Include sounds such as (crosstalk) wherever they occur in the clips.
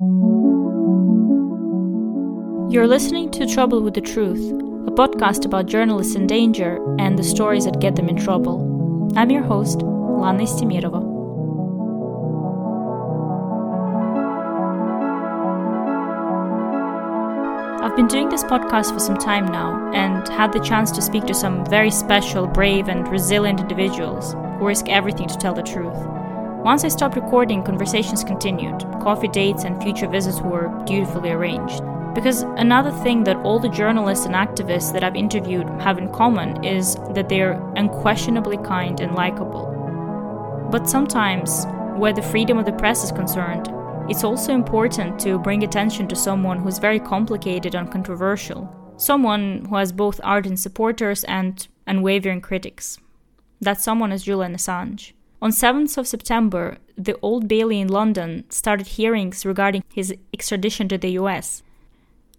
You're listening to Trouble with the Truth, a podcast about journalists in danger and the stories that get them in trouble. I'm your host, Lana Estemirova. I've been doing this podcast for some time now and had the chance to speak to some very special, brave, and resilient individuals who risk everything to tell the truth. Once I stopped recording, conversations continued. Coffee dates and future visits were dutifully arranged. Because another thing that all the journalists and activists that I've interviewed have in common is that they're unquestionably kind and likable. But sometimes, where the freedom of the press is concerned, it's also important to bring attention to someone who's very complicated and controversial, someone who has both ardent supporters and unwavering critics. That someone is Julian Assange. On 7th of September, the Old Bailey in London started hearings regarding his extradition to the US.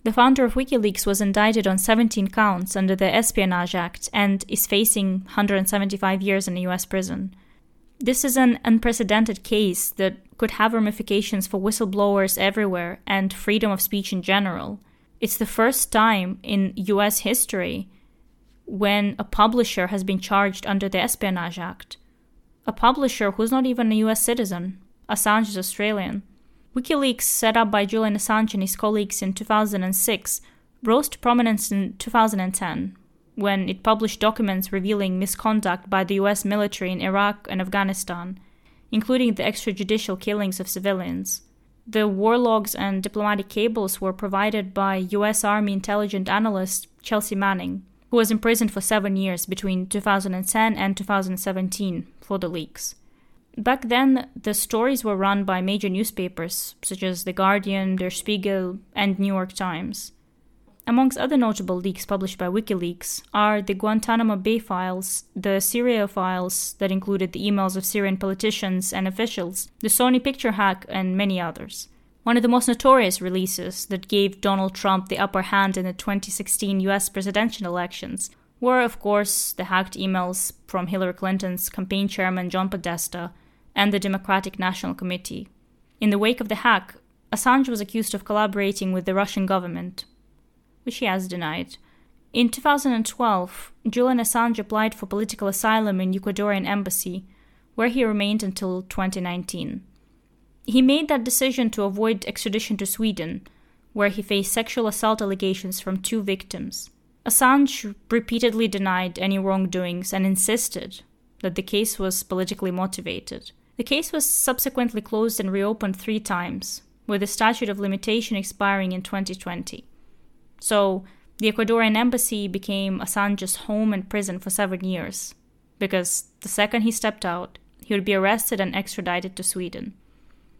The founder of WikiLeaks was indicted on 17 counts under the Espionage Act and is facing 175 years in a US prison. This is an unprecedented case that could have ramifications for whistleblowers everywhere and freedom of speech in general. It's the first time in US history when a publisher has been charged under the Espionage Act. A publisher who's not even a US citizen. Assange is Australian. WikiLeaks, set up by Julian Assange and his colleagues in 2006, rose to prominence in 2010 when it published documents revealing misconduct by the US military in Iraq and Afghanistan, including the extrajudicial killings of civilians. The war logs and diplomatic cables were provided by US Army intelligence analyst Chelsea Manning, who was imprisoned for seven years between 2010 and 2017 for the leaks. Back then, the stories were run by major newspapers such as The Guardian, Der Spiegel, and New York Times. Amongst other notable leaks published by WikiLeaks are the Guantanamo Bay files, the Syria files that included the emails of Syrian politicians and officials, the Sony picture hack, and many others. One of the most notorious releases that gave Donald Trump the upper hand in the 2016 US presidential elections were, of course, the hacked emails from Hillary Clinton's campaign chairman John Podesta and the Democratic National Committee. In the wake of the hack, Assange was accused of collaborating with the Russian government, which he has denied. In 2012, Julian Assange applied for political asylum in Ecuadorian embassy, where he remained until 2019. He made that decision to avoid extradition to Sweden, where he faced sexual assault allegations from two victims. Assange repeatedly denied any wrongdoings and insisted that the case was politically motivated. The case was subsequently closed and reopened three times, with the statute of limitation expiring in 2020. So, the Ecuadorian embassy became Assange's home and prison for seven years, because the second he stepped out, he would be arrested and extradited to Sweden.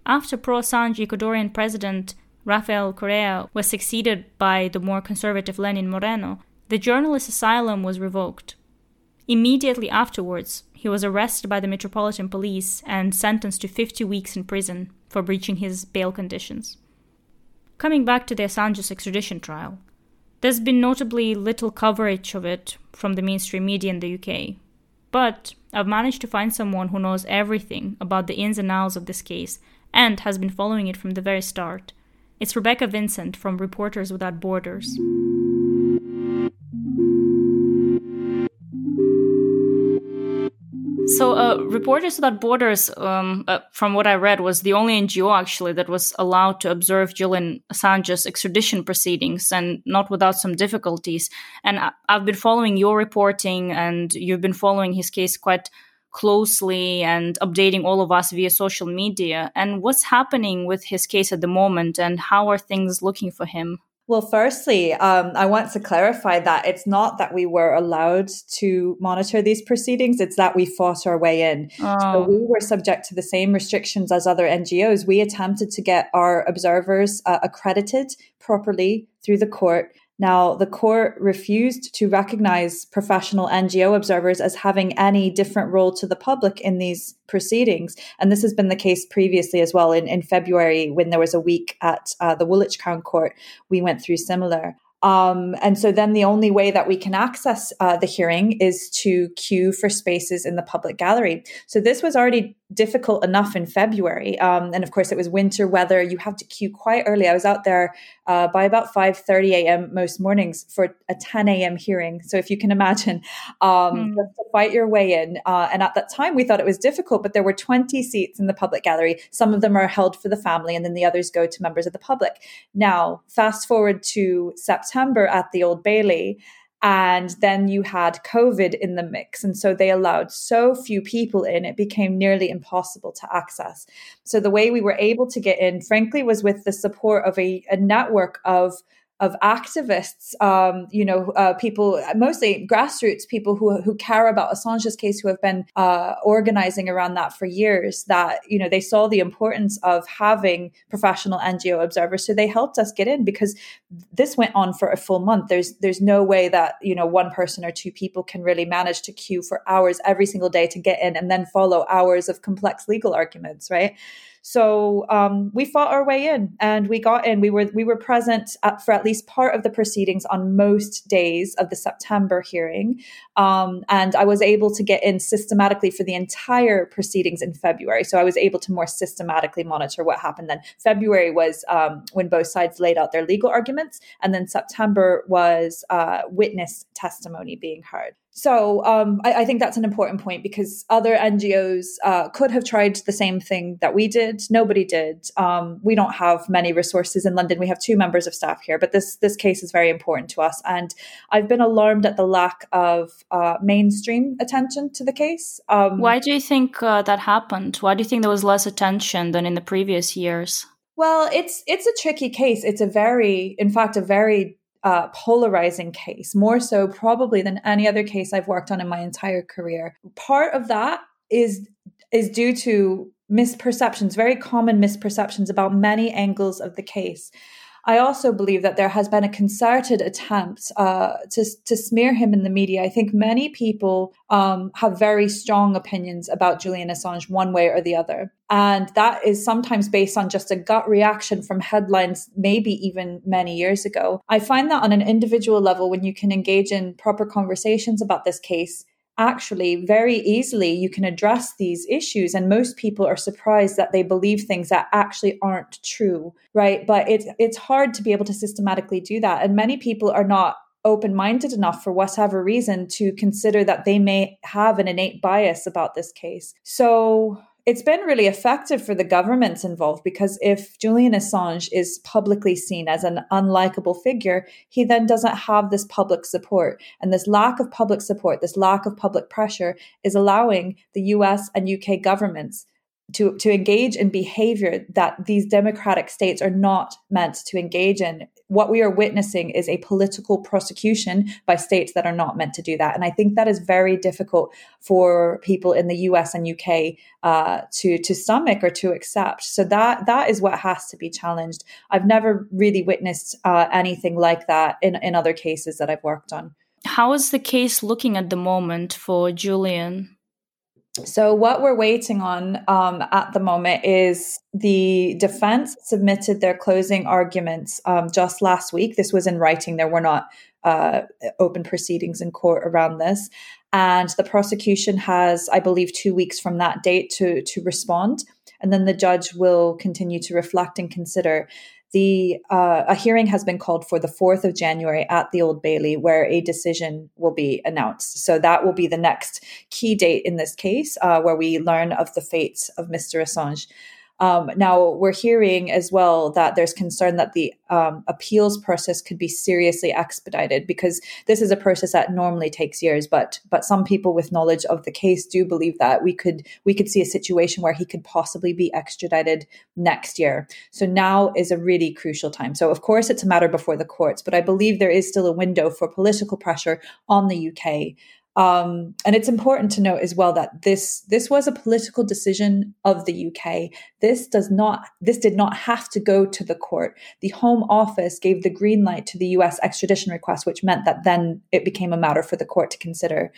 After pro Assange Ecuadorian president Rafael Correa was succeeded by the more conservative Lenin Moreno, the journalist's asylum was revoked. Immediately afterwards, he was arrested by the Metropolitan Police and sentenced to 50 weeks in prison for breaching his bail conditions. Coming back to the Assange's extradition trial, there's been notably little coverage of it from the mainstream media in the UK. But I've managed to find someone who knows everything about the ins and outs of this case and has been following it from the very start. It's Rebecca Vincent from Reporters Without Borders. So, uh, Reporters Without Borders, um, uh, from what I read, was the only NGO actually that was allowed to observe Julian Assange's extradition proceedings and not without some difficulties. And I- I've been following your reporting, and you've been following his case quite closely and updating all of us via social media. And what's happening with his case at the moment, and how are things looking for him? Well, firstly, um, I want to clarify that it's not that we were allowed to monitor these proceedings, it's that we fought our way in. Oh. So we were subject to the same restrictions as other NGOs. We attempted to get our observers uh, accredited properly through the court. Now, the court refused to recognize professional NGO observers as having any different role to the public in these proceedings. And this has been the case previously as well. In, in February, when there was a week at uh, the Woolwich Crown Court, we went through similar. Um, and so then the only way that we can access uh, the hearing is to queue for spaces in the public gallery. So this was already difficult enough in February. Um, and of course, it was winter weather. You have to queue quite early. I was out there uh, by about 5.30 a.m. most mornings for a 10 a.m. hearing. So if you can imagine, um, mm. to fight your way in. Uh, and at that time, we thought it was difficult, but there were 20 seats in the public gallery. Some of them are held for the family, and then the others go to members of the public. Now, fast forward to September at the Old Bailey. And then you had COVID in the mix. And so they allowed so few people in, it became nearly impossible to access. So the way we were able to get in, frankly, was with the support of a, a network of of activists, um, you know, uh, people, mostly grassroots people who, who care about Assange's case, who have been uh, organizing around that for years, that, you know, they saw the importance of having professional NGO observers. So they helped us get in because this went on for a full month. There's, there's no way that, you know, one person or two people can really manage to queue for hours every single day to get in and then follow hours of complex legal arguments, right? So um, we fought our way in, and we got in. We were we were present at, for at least part of the proceedings on most days of the September hearing, um, and I was able to get in systematically for the entire proceedings in February. So I was able to more systematically monitor what happened. Then February was um, when both sides laid out their legal arguments, and then September was uh, witness testimony being heard. So um, I, I, think that's an important point because other NGOs uh, could have tried the same thing that we did. Nobody did. Um, we don't have many resources in London. We have two members of staff here, but this this case is very important to us. And I've been alarmed at the lack of uh, mainstream attention to the case. Um, Why do you think uh, that happened? Why do you think there was less attention than in the previous years? Well, it's it's a tricky case. It's a very, in fact, a very uh, polarizing case, more so probably than any other case I've worked on in my entire career. Part of that is is due to misperceptions, very common misperceptions about many angles of the case. I also believe that there has been a concerted attempt uh, to, to smear him in the media. I think many people um, have very strong opinions about Julian Assange, one way or the other. And that is sometimes based on just a gut reaction from headlines, maybe even many years ago. I find that on an individual level, when you can engage in proper conversations about this case, actually very easily you can address these issues and most people are surprised that they believe things that actually aren't true right? But it's it's hard to be able to systematically do that and many people are not open minded enough for whatever reason to consider that they may have an innate bias about this case. So it's been really effective for the governments involved because if Julian Assange is publicly seen as an unlikable figure, he then doesn't have this public support. And this lack of public support, this lack of public pressure is allowing the US and UK governments to, to engage in behavior that these democratic states are not meant to engage in. What we are witnessing is a political prosecution by states that are not meant to do that. And I think that is very difficult for people in the US and UK uh, to, to stomach or to accept. So that, that is what has to be challenged. I've never really witnessed uh, anything like that in, in other cases that I've worked on. How is the case looking at the moment for Julian? So, what we're waiting on um, at the moment is the defense submitted their closing arguments um, just last week. This was in writing, there were not uh, open proceedings in court around this. And the prosecution has, I believe, two weeks from that date to, to respond. And then the judge will continue to reflect and consider the uh, a hearing has been called for the 4th of January at the Old Bailey where a decision will be announced. So that will be the next key date in this case uh, where we learn of the fates of Mr. Assange. Um, now, we're hearing as well that there's concern that the um, appeals process could be seriously expedited because this is a process that normally takes years. But but some people with knowledge of the case do believe that we could we could see a situation where he could possibly be extradited next year. So now is a really crucial time. So of course it's a matter before the courts, but I believe there is still a window for political pressure on the UK um, and it's important to note as well that this this was a political decision of the UK. This does not this did not have to go to the court. The Home Office gave the green light to the US extradition request, which meant that then it became a matter for the court to consider.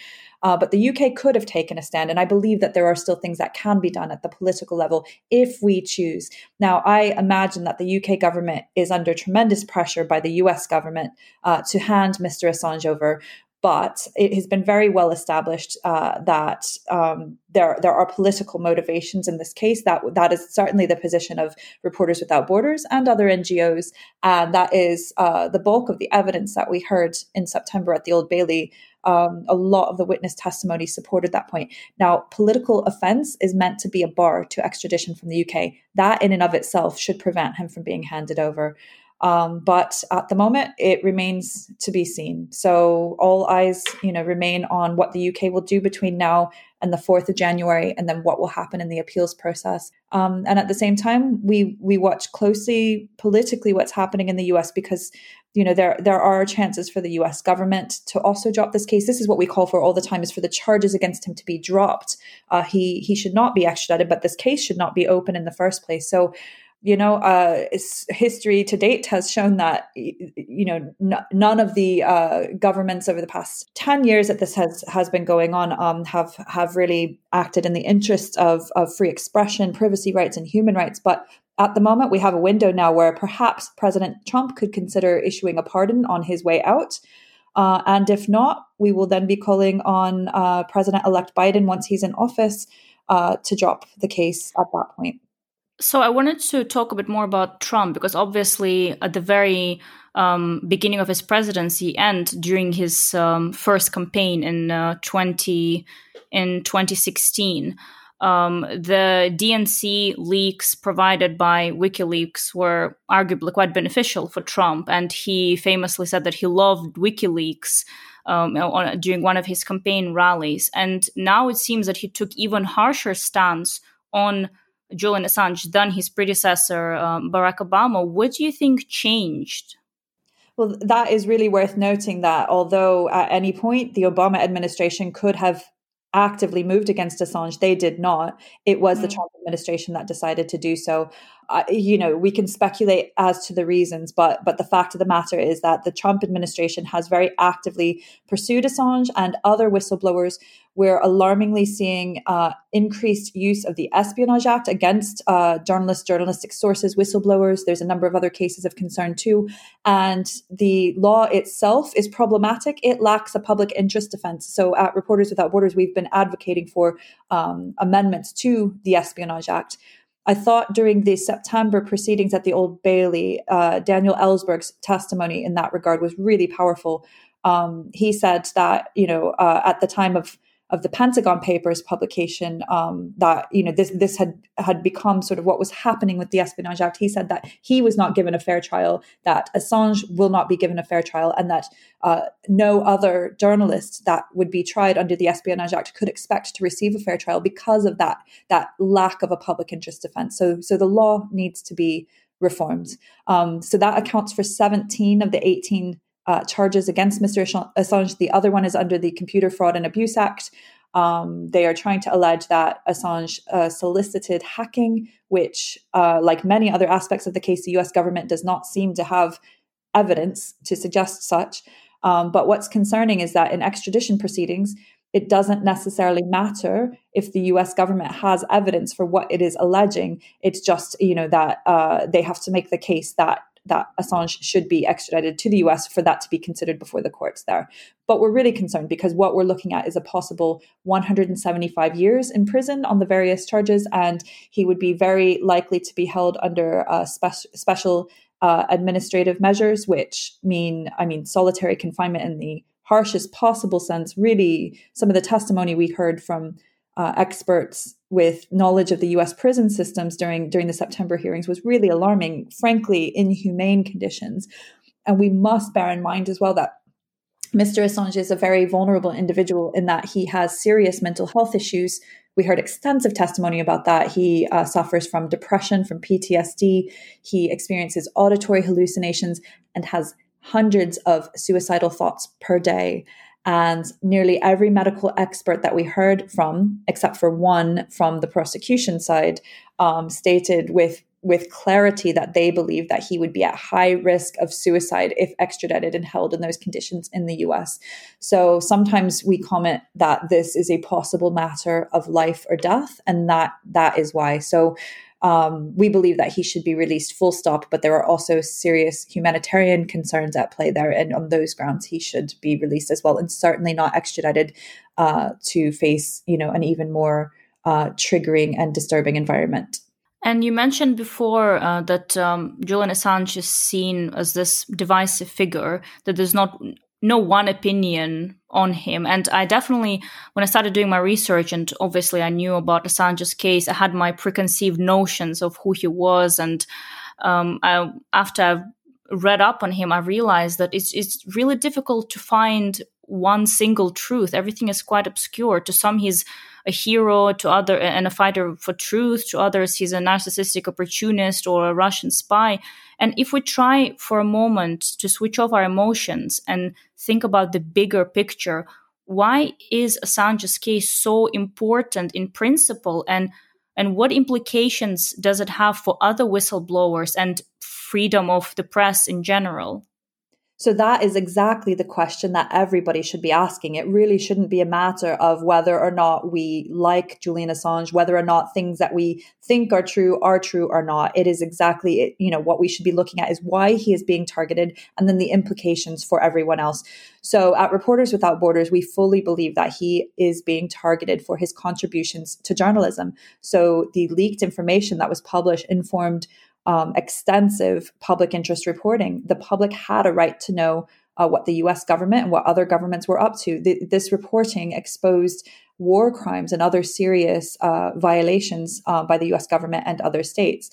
Uh, but the UK could have taken a stand, and I believe that there are still things that can be done at the political level if we choose. Now, I imagine that the UK government is under tremendous pressure by the US government uh, to hand Mr. Assange over but it has been very well established uh, that um, there there are political motivations in this case. That that is certainly the position of Reporters Without Borders and other NGOs, and that is uh, the bulk of the evidence that we heard in September at the Old Bailey. Um, a lot of the witness testimony supported that point. Now, political offence is meant to be a bar to extradition from the UK. That, in and of itself, should prevent him from being handed over. Um, but at the moment, it remains to be seen. So all eyes, you know, remain on what the UK will do between now and the 4th of January, and then what will happen in the appeals process. Um, and at the same time, we we watch closely politically what's happening in the US because you know there there are chances for the US government to also drop this case. This is what we call for all the time is for the charges against him to be dropped. Uh, he he should not be extradited, but this case should not be open in the first place. So you know, uh, history to date has shown that you know n- none of the uh, governments over the past ten years that this has has been going on um, have have really acted in the interests of of free expression, privacy rights, and human rights. But at the moment, we have a window now where perhaps President Trump could consider issuing a pardon on his way out. Uh, and if not, we will then be calling on uh, President elect Biden once he's in office uh, to drop the case at that point. So I wanted to talk a bit more about Trump because obviously at the very um, beginning of his presidency and during his um, first campaign in uh, 20 in 2016, um, the DNC leaks provided by WikiLeaks were arguably quite beneficial for Trump, and he famously said that he loved WikiLeaks. Um, on, during one of his campaign rallies, and now it seems that he took even harsher stance on Julian Assange than his predecessor, um, Barack Obama. What do you think changed? Well, that is really worth noting that although at any point the Obama administration could have actively moved against Assange, they did not. It was mm the Trump administration that decided to do so you know we can speculate as to the reasons but but the fact of the matter is that the Trump administration has very actively pursued Assange and other whistleblowers we're alarmingly seeing uh, increased use of the Espionage Act against uh, journalists, journalistic sources, whistleblowers. There's a number of other cases of concern too. And the law itself is problematic. It lacks a public interest defense. So at Reporters Without Borders, we've been advocating for um, amendments to the Espionage Act. I thought during the September proceedings at the Old Bailey, uh, Daniel Ellsberg's testimony in that regard was really powerful. Um, he said that you know uh, at the time of of the Pentagon Papers publication um, that you know this this had had become sort of what was happening with the Espionage Act. He said that he was not given a fair trial, that Assange will not be given a fair trial, and that uh, no other journalist that would be tried under the Espionage Act could expect to receive a fair trial because of that that lack of a public interest defense. So so the law needs to be reformed. Um, so that accounts for 17 of the 18 uh, charges against Mr. Assange. The other one is under the Computer Fraud and Abuse Act. Um, they are trying to allege that Assange uh, solicited hacking, which, uh, like many other aspects of the case, the US government does not seem to have evidence to suggest such. Um, but what's concerning is that in extradition proceedings, it doesn't necessarily matter if the US government has evidence for what it is alleging. It's just, you know, that uh, they have to make the case that that Assange should be extradited to the US for that to be considered before the courts there. But we're really concerned because what we're looking at is a possible 175 years in prison on the various charges, and he would be very likely to be held under uh, spe- special uh, administrative measures, which mean, I mean, solitary confinement in the harshest possible sense. Really, some of the testimony we heard from uh, experts with knowledge of the US prison systems during during the September hearings was really alarming, frankly, inhumane conditions. And we must bear in mind as well that Mr. Assange is a very vulnerable individual in that he has serious mental health issues. We heard extensive testimony about that. He uh, suffers from depression, from PTSD. He experiences auditory hallucinations and has hundreds of suicidal thoughts per day. And nearly every medical expert that we heard from, except for one from the prosecution side, um, stated with with clarity that they believe that he would be at high risk of suicide if extradited and held in those conditions in the US. So sometimes we comment that this is a possible matter of life or death, and that that is why. So Um, we believe that he should be released full stop, but there are also serious humanitarian concerns at play there. And on those grounds, he should be released as well, and certainly not extradited uh, to face, you know, an even more uh, triggering and disturbing environment. And you mentioned before uh, that um, Julian Assange is seen as this divisive figure, that there's not no one opinion on him. And I definitely, when I started doing my research, and obviously I knew about Assange's case, I had my preconceived notions of who he was. And um, I, after I've read up on him, I realized that it's it's really difficult to find one single truth. Everything is quite obscure. To some, he's a hero, to other and a fighter for truth. To others, he's a narcissistic opportunist or a Russian spy. And if we try for a moment to switch off our emotions and think about the bigger picture, why is Assange's case so important in principle and and what implications does it have for other whistleblowers and freedom of the press in general? So that is exactly the question that everybody should be asking. It really shouldn't be a matter of whether or not we like Julian Assange, whether or not things that we think are true are true or not. It is exactly, you know, what we should be looking at is why he is being targeted and then the implications for everyone else. So at Reporters Without Borders, we fully believe that he is being targeted for his contributions to journalism. So the leaked information that was published informed um, extensive public interest reporting. The public had a right to know uh, what the US government and what other governments were up to. The, this reporting exposed war crimes and other serious uh, violations uh, by the US government and other states.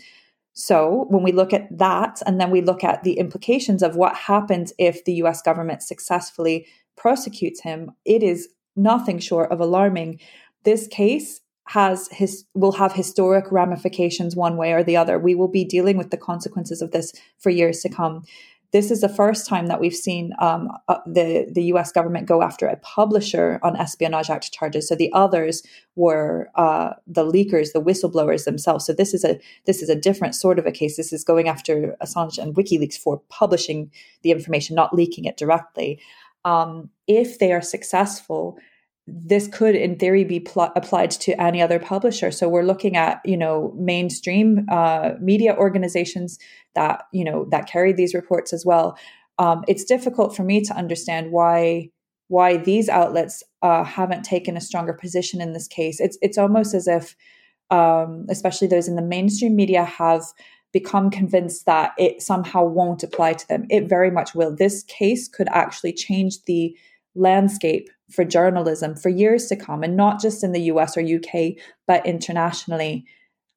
So, when we look at that, and then we look at the implications of what happens if the US government successfully prosecutes him, it is nothing short of alarming. This case has his will have historic ramifications one way or the other. We will be dealing with the consequences of this for years to come. This is the first time that we've seen um, uh, the the U.S. government go after a publisher on Espionage Act charges. So the others were uh, the leakers, the whistleblowers themselves. So this is a this is a different sort of a case. This is going after Assange and WikiLeaks for publishing the information, not leaking it directly. Um, if they are successful, this could in theory be pl- applied to any other publisher. So we're looking at you know mainstream uh, media organizations that you know that carry these reports as well. Um, it's difficult for me to understand why why these outlets uh, haven't taken a stronger position in this case. It's it's almost as if um, especially those in the mainstream media have become convinced that it somehow won't apply to them. It very much will. This case could actually change the landscape for journalism for years to come, and not just in the US or UK, but internationally.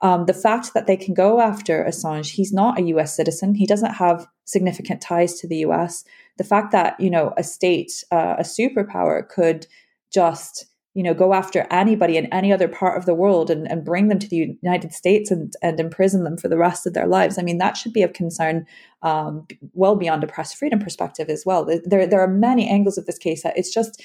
Um, the fact that they can go after Assange, he's not a US citizen, he doesn't have significant ties to the US. The fact that, you know, a state, uh, a superpower could just you know, go after anybody in any other part of the world and, and bring them to the United States and, and imprison them for the rest of their lives. I mean, that should be of concern um, well beyond a press freedom perspective as well. There, there are many angles of this case that it's just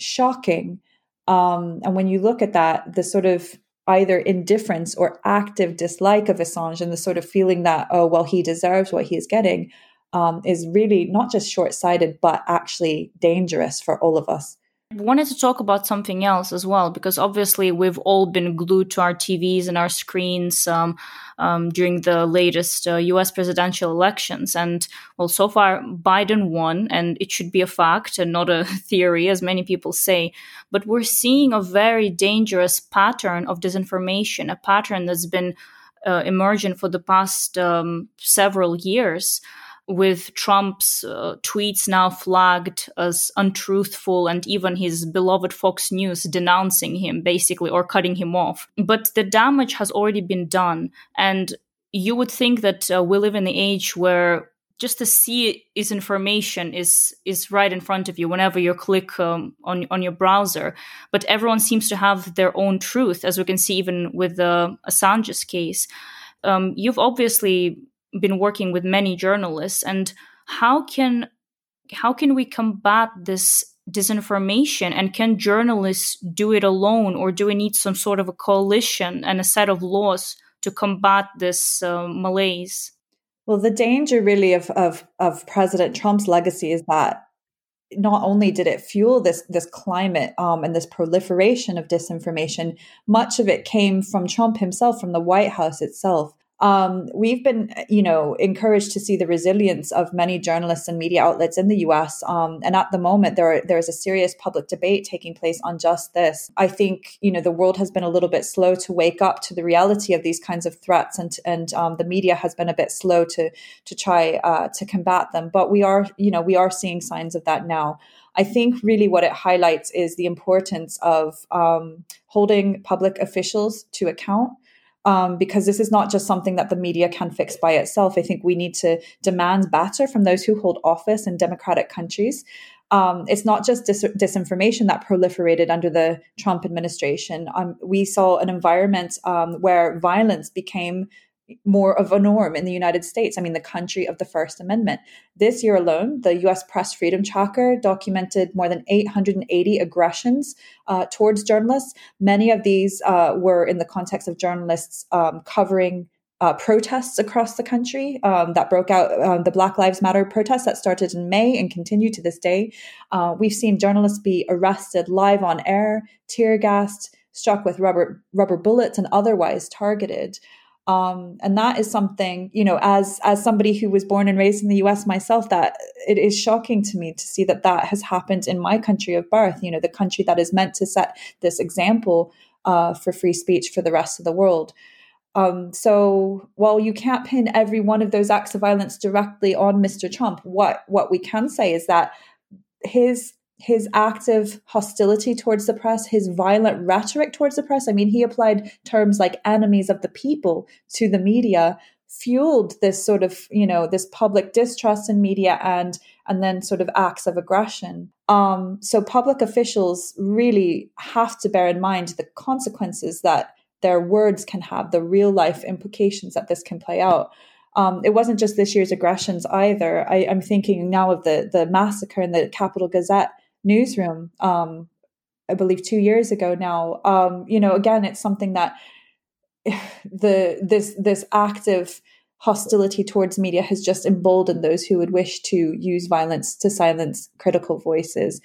shocking. Um, and when you look at that, the sort of either indifference or active dislike of Assange and the sort of feeling that, oh, well, he deserves what he is getting um, is really not just short sighted, but actually dangerous for all of us wanted to talk about something else as well because obviously we've all been glued to our TVs and our screens um, um, during the latest uh, U.S. presidential elections, and well, so far Biden won, and it should be a fact and not a (laughs) theory, as many people say. But we're seeing a very dangerous pattern of disinformation, a pattern that's been uh, emerging for the past um, several years with Trump's uh, tweets now flagged as untruthful and even his beloved Fox News denouncing him basically or cutting him off. But the damage has already been done. And you would think that uh, we live in the age where just to see is information is is right in front of you whenever you click um, on on your browser. But everyone seems to have their own truth, as we can see even with the Assange's case. Um, you've obviously been working with many journalists and how can how can we combat this disinformation and can journalists do it alone or do we need some sort of a coalition and a set of laws to combat this uh, malaise well the danger really of, of of president trump's legacy is that not only did it fuel this this climate um, and this proliferation of disinformation, much of it came from Trump himself, from the White House itself. Um, we've been, you know, encouraged to see the resilience of many journalists and media outlets in the U.S. Um, and at the moment, there are, there is a serious public debate taking place on just this. I think, you know, the world has been a little bit slow to wake up to the reality of these kinds of threats, and and um, the media has been a bit slow to to try uh, to combat them. But we are, you know, we are seeing signs of that now. I think really what it highlights is the importance of um, holding public officials to account um, because this is not just something that the media can fix by itself. I think we need to demand better from those who hold office in democratic countries. Um, it's not just dis- disinformation that proliferated under the Trump administration. Um, we saw an environment um, where violence became more of a norm in the United States. I mean, the country of the First Amendment. This year alone, the US Press Freedom Tracker documented more than 880 aggressions uh, towards journalists. Many of these uh, were in the context of journalists um, covering. Uh, protests across the country um, that broke out, um, the Black Lives Matter protests that started in May and continue to this day. Uh, we've seen journalists be arrested live on air, tear gassed, struck with rubber rubber bullets, and otherwise targeted um, and that is something you know as as somebody who was born and raised in the us myself that it is shocking to me to see that that has happened in my country of birth you know the country that is meant to set this example uh, for free speech for the rest of the world. Um, so while you can't pin every one of those acts of violence directly on mr trump what what we can say is that his his active hostility towards the press, his violent rhetoric towards the press. I mean, he applied terms like enemies of the people to the media, fueled this sort of, you know, this public distrust in media and and then sort of acts of aggression. Um, so public officials really have to bear in mind the consequences that their words can have, the real life implications that this can play out. Um, it wasn't just this year's aggressions either. I, am thinking now of the the massacre in the Capital Gazette newsroom um, i believe two years ago now um, you know again it's something that (sighs) the this this active hostility towards media has just emboldened those who would wish to use violence to silence critical voices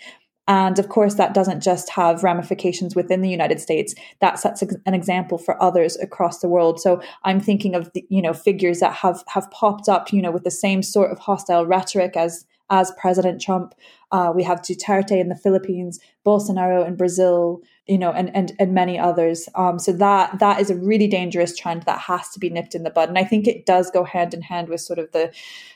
and of course, that doesn't just have ramifications within the United States. That sets an example for others across the world. So I'm thinking of the, you know figures that have have popped up, you know, with the same sort of hostile rhetoric as as President Trump. Uh, we have Duterte in the Philippines, Bolsonaro in Brazil, you know, and and and many others. Um, so that that is a really dangerous trend that has to be nipped in the bud. And I think it does go hand in hand with sort of the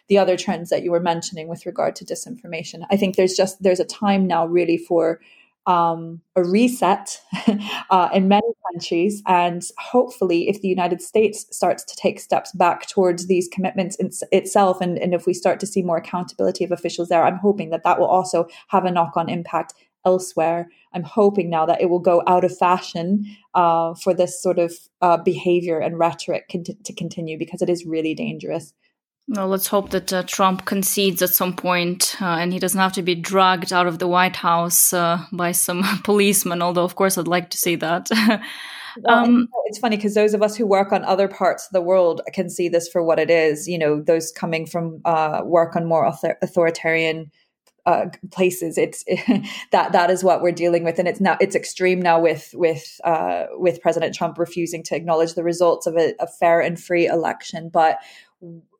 the other trends that you were mentioning with regard to disinformation. I think there's just there's a time now really for um, a reset (laughs) uh, in many countries. And hopefully, if the United States starts to take steps back towards these commitments in, itself, and, and if we start to see more accountability of officials there, I'm hoping that that will also have a knock on impact elsewhere. I'm hoping now that it will go out of fashion uh, for this sort of uh, behavior and rhetoric con- to continue because it is really dangerous. Well, let's hope that uh, Trump concedes at some point, uh, and he doesn't have to be dragged out of the White House uh, by some (laughs) policemen. Although, of course, I'd like to see that. (laughs) um, it's funny because those of us who work on other parts of the world can see this for what it is. You know, those coming from uh, work on more author- authoritarian uh, places it's it, (laughs) that that is what we're dealing with and it's now it's extreme now with with uh, with president trump refusing to acknowledge the results of a, a fair and free election but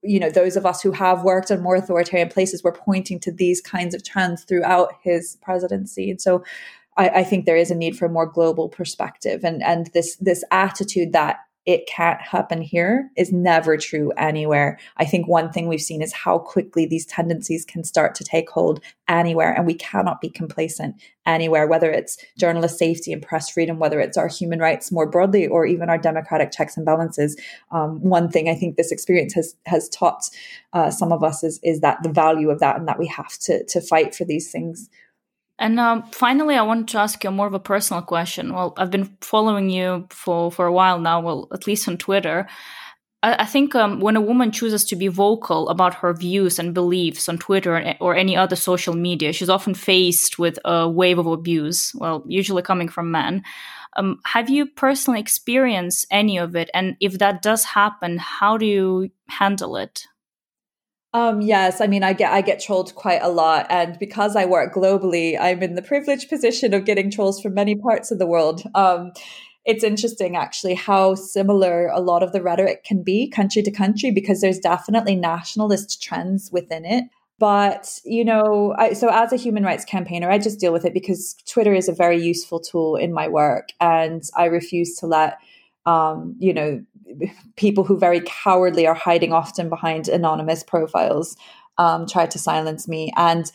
you know those of us who have worked in more authoritarian places were pointing to these kinds of trends throughout his presidency. And so I, I, think there is a need for a more global perspective and and this this attitude that it can't happen here is never true anywhere. I think one thing we've seen is how quickly these tendencies can start to take hold anywhere, and we cannot be complacent anywhere, whether it's journalist safety and press freedom, whether it's our human rights more broadly, or even our democratic checks and balances. Um, one thing I think this experience has has taught uh, some of us is is that the value of that, and that we have to to fight for these things. And um, finally, I wanted to ask you a more of a personal question. Well, I've been following you for, for a while now, well, at least on Twitter. I, I think um, when a woman chooses to be vocal about her views and beliefs on Twitter or any other social media, she's often faced with a wave of abuse, well, usually coming from men. Um, have you personally experienced any of it? And if that does happen, how do you handle it? Um, yes, I mean, I get I get trolled quite a lot, and because I work globally, I'm in the privileged position of getting trolls from many parts of the world. Um, it's interesting actually how similar a lot of the rhetoric can be country to country because there's definitely nationalist trends within it. But, you know, I, so as a human rights campaigner, I just deal with it because Twitter is a very useful tool in my work. And I refuse to let, um, you know, people who very cowardly are hiding often behind anonymous profiles um, try to silence me. And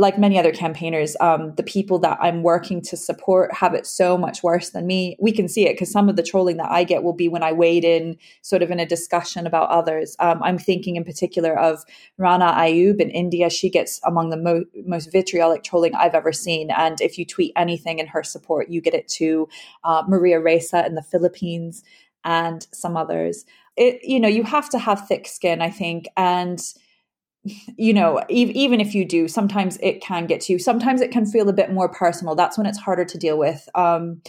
like many other campaigners, um, the people that I'm working to support have it so much worse than me. We can see it because some of the trolling that I get will be when I wade in, sort of in a discussion about others. Um, I'm thinking in particular of Rana Ayyub in India. She gets among the mo- most vitriolic trolling I've ever seen. And if you tweet anything in her support, you get it to uh, Maria Ressa in the Philippines and some others. It, you know, you have to have thick skin, I think, and you know, even if you do, sometimes it can get to you. Sometimes it can feel a bit more personal. That's when it's harder to deal with. Um,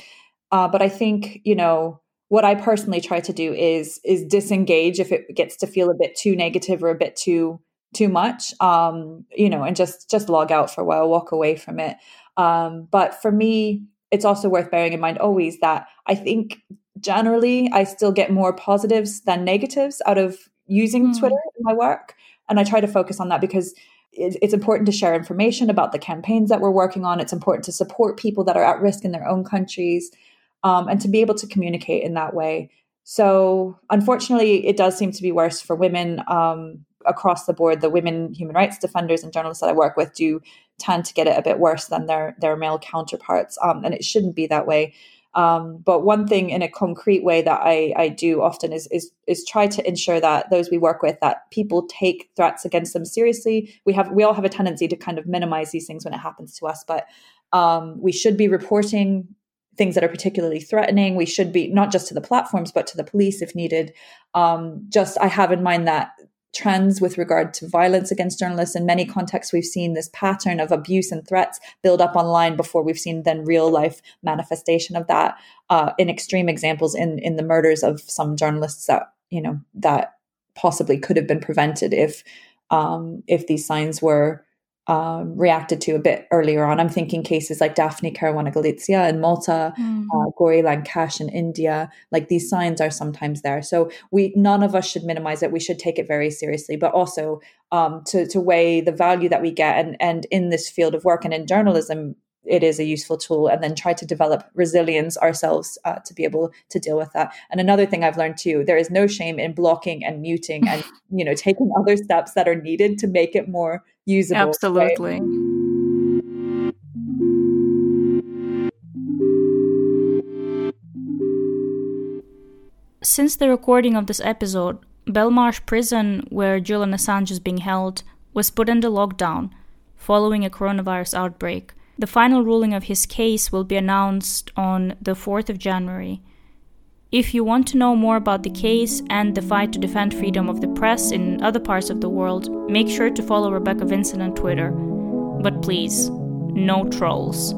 uh, but I think you know what I personally try to do is is disengage if it gets to feel a bit too negative or a bit too too much. Um, you know, and just just log out for a while, walk away from it. Um, but for me, it's also worth bearing in mind always that I think generally I still get more positives than negatives out of using mm. Twitter in my work. And I try to focus on that because it's important to share information about the campaigns that we're working on. It's important to support people that are at risk in their own countries um, and to be able to communicate in that way. So, unfortunately, it does seem to be worse for women um, across the board. The women human rights defenders and journalists that I work with do tend to get it a bit worse than their their male counterparts, um, and it shouldn't be that way. Um, but one thing in a concrete way that I, I do often is, is is try to ensure that those we work with that people take threats against them seriously. We have we all have a tendency to kind of minimize these things when it happens to us, but um, we should be reporting things that are particularly threatening. We should be not just to the platforms, but to the police if needed. Um, just I have in mind that trends with regard to violence against journalists. In many contexts, we've seen this pattern of abuse and threats build up online before we've seen then real life manifestation of that. Uh, in extreme examples, in in the murders of some journalists that you know that possibly could have been prevented if um, if these signs were um, reacted to a bit earlier on. I'm thinking cases like Daphne Caruana Galizia in Malta, mm. uh, Gauri Lankesh in India. Like these signs are sometimes there. So we none of us should minimize it. We should take it very seriously, but also um, to to weigh the value that we get. And and in this field of work and in journalism, it is a useful tool and then try to develop resilience ourselves uh, to be able to deal with that and another thing i've learned too there is no shame in blocking and muting and (laughs) you know taking other steps that are needed to make it more usable absolutely right? Since the recording of this episode, Belmarsh prison, where Julian Assange is being held, was put under lockdown following a coronavirus outbreak. The final ruling of his case will be announced on the 4th of January. If you want to know more about the case and the fight to defend freedom of the press in other parts of the world, make sure to follow Rebecca Vincent on Twitter. But please, no trolls.